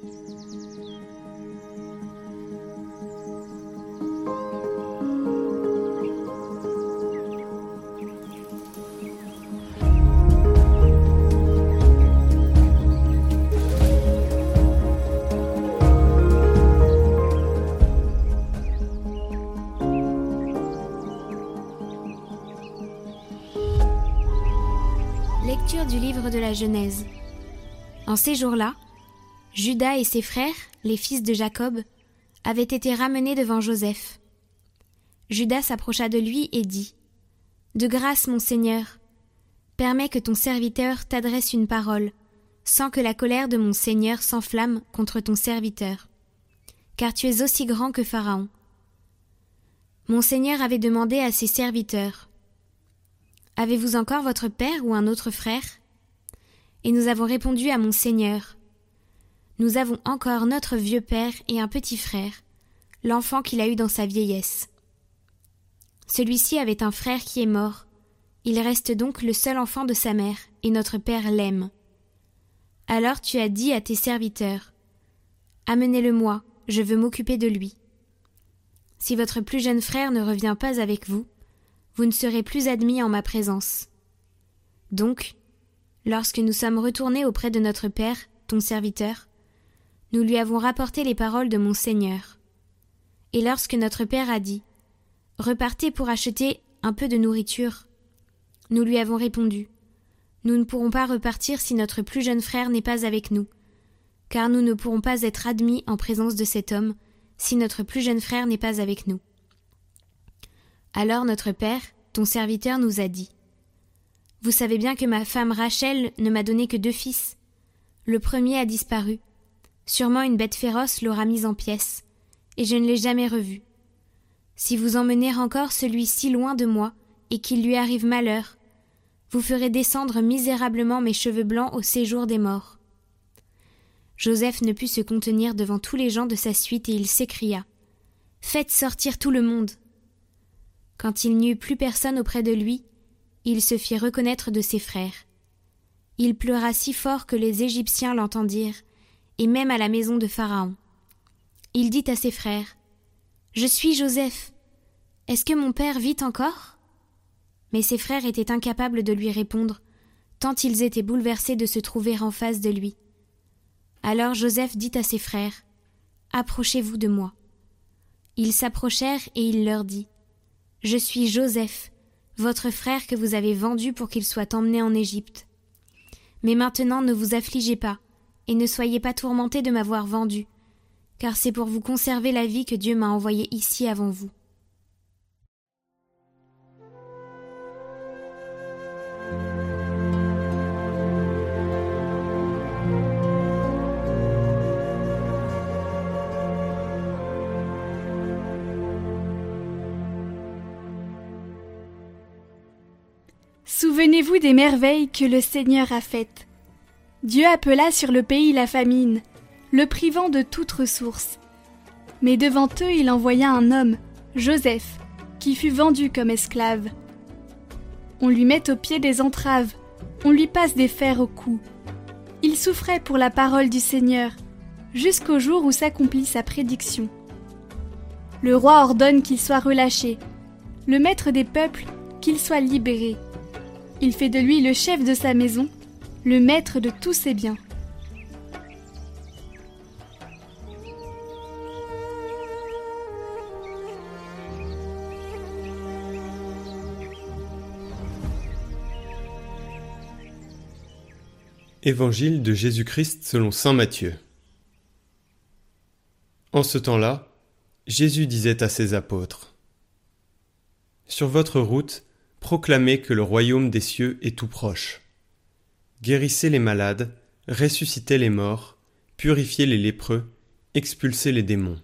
Lecture du livre de la Genèse. En ces jours-là, Judas et ses frères, les fils de Jacob, avaient été ramenés devant Joseph. Judas s'approcha de lui et dit De grâce, mon Seigneur, permets que ton serviteur t'adresse une parole, sans que la colère de mon Seigneur s'enflamme contre ton serviteur. Car tu es aussi grand que Pharaon. Mon Seigneur avait demandé à ses serviteurs Avez-vous encore votre père ou un autre frère? Et nous avons répondu à mon Seigneur. Nous avons encore notre vieux père et un petit frère, l'enfant qu'il a eu dans sa vieillesse. Celui-ci avait un frère qui est mort. Il reste donc le seul enfant de sa mère, et notre père l'aime. Alors tu as dit à tes serviteurs Amenez-le-moi, je veux m'occuper de lui. Si votre plus jeune frère ne revient pas avec vous, vous ne serez plus admis en ma présence. Donc, lorsque nous sommes retournés auprès de notre Père, ton serviteur, nous lui avons rapporté les paroles de mon Seigneur. Et lorsque notre Père a dit Repartez pour acheter un peu de nourriture, nous lui avons répondu Nous ne pourrons pas repartir si notre plus jeune frère n'est pas avec nous, car nous ne pourrons pas être admis en présence de cet homme si notre plus jeune frère n'est pas avec nous. Alors notre Père, ton serviteur, nous a dit Vous savez bien que ma femme Rachel ne m'a donné que deux fils. Le premier a disparu. Sûrement une bête féroce l'aura mis en pièces, et je ne l'ai jamais revu. Si vous emmenez encore celui-ci loin de moi, et qu'il lui arrive malheur, vous ferez descendre misérablement mes cheveux blancs au séjour des morts. Joseph ne put se contenir devant tous les gens de sa suite et il s'écria Faites sortir tout le monde. Quand il n'y eut plus personne auprès de lui, il se fit reconnaître de ses frères. Il pleura si fort que les Égyptiens l'entendirent, et même à la maison de Pharaon. Il dit à ses frères Je suis Joseph. Est-ce que mon père vit encore? Mais ses frères étaient incapables de lui répondre, tant ils étaient bouleversés de se trouver en face de lui. Alors Joseph dit à ses frères Approchez-vous de moi. Ils s'approchèrent et il leur dit je suis Joseph, votre frère que vous avez vendu pour qu'il soit emmené en Égypte. Mais maintenant ne vous affligez pas, et ne soyez pas tourmentés de m'avoir vendu, car c'est pour vous conserver la vie que Dieu m'a envoyé ici avant vous. Souvenez-vous des merveilles que le Seigneur a faites. Dieu appela sur le pays la famine, le privant de toute ressource. Mais devant eux il envoya un homme, Joseph, qui fut vendu comme esclave. On lui met au pied des entraves, on lui passe des fers au cou. Il souffrait pour la parole du Seigneur, jusqu'au jour où s'accomplit sa prédiction. Le roi ordonne qu'il soit relâché, le maître des peuples qu'il soit libéré. Il fait de lui le chef de sa maison, le maître de tous ses biens. Évangile de Jésus-Christ selon Saint Matthieu. En ce temps-là, Jésus disait à ses apôtres Sur votre route, proclamez que le royaume des cieux est tout proche. Guérissez les malades, ressuscitez les morts, purifiez les lépreux, expulsez les démons.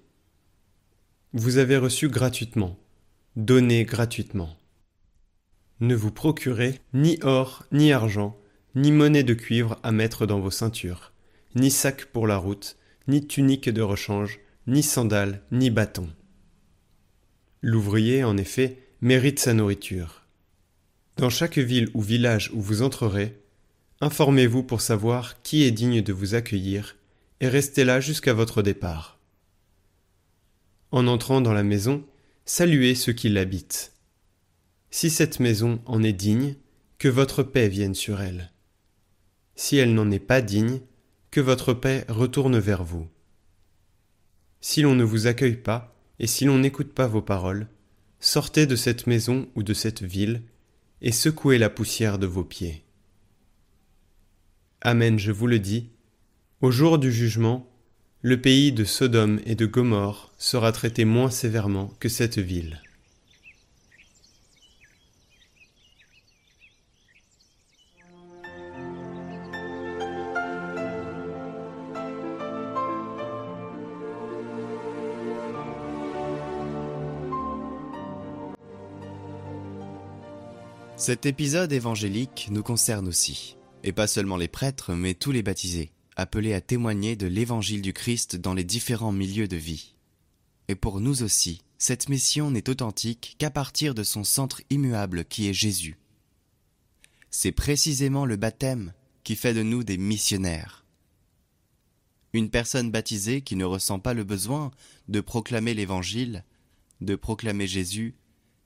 Vous avez reçu gratuitement, donnez gratuitement. Ne vous procurez ni or, ni argent, ni monnaie de cuivre à mettre dans vos ceintures, ni sac pour la route, ni tunique de rechange, ni sandales, ni bâton. L'ouvrier, en effet, mérite sa nourriture. Dans chaque ville ou village où vous entrerez, informez-vous pour savoir qui est digne de vous accueillir et restez là jusqu'à votre départ. En entrant dans la maison, saluez ceux qui l'habitent. Si cette maison en est digne, que votre paix vienne sur elle. Si elle n'en est pas digne, que votre paix retourne vers vous. Si l'on ne vous accueille pas, et si l'on n'écoute pas vos paroles, sortez de cette maison ou de cette ville, et secouez la poussière de vos pieds. Amen, je vous le dis, au jour du jugement, le pays de Sodome et de Gomorre sera traité moins sévèrement que cette ville. Cet épisode évangélique nous concerne aussi, et pas seulement les prêtres, mais tous les baptisés, appelés à témoigner de l'évangile du Christ dans les différents milieux de vie. Et pour nous aussi, cette mission n'est authentique qu'à partir de son centre immuable qui est Jésus. C'est précisément le baptême qui fait de nous des missionnaires. Une personne baptisée qui ne ressent pas le besoin de proclamer l'Évangile, de proclamer Jésus,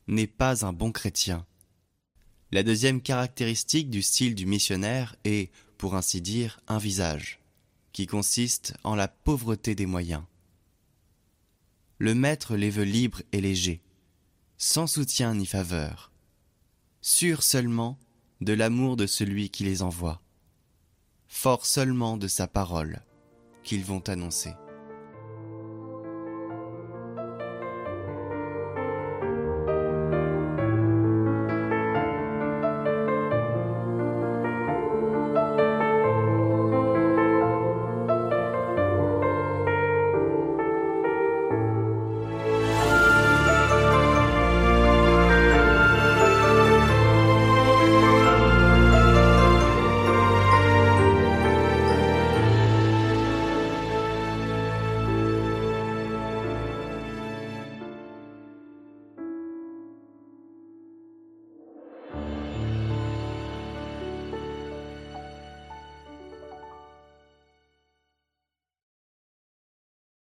n'est pas un bon chrétien. La deuxième caractéristique du style du missionnaire est, pour ainsi dire, un visage, qui consiste en la pauvreté des moyens. Le maître les veut libres et légers, sans soutien ni faveur, sûrs seulement de l'amour de celui qui les envoie, forts seulement de sa parole qu'ils vont annoncer.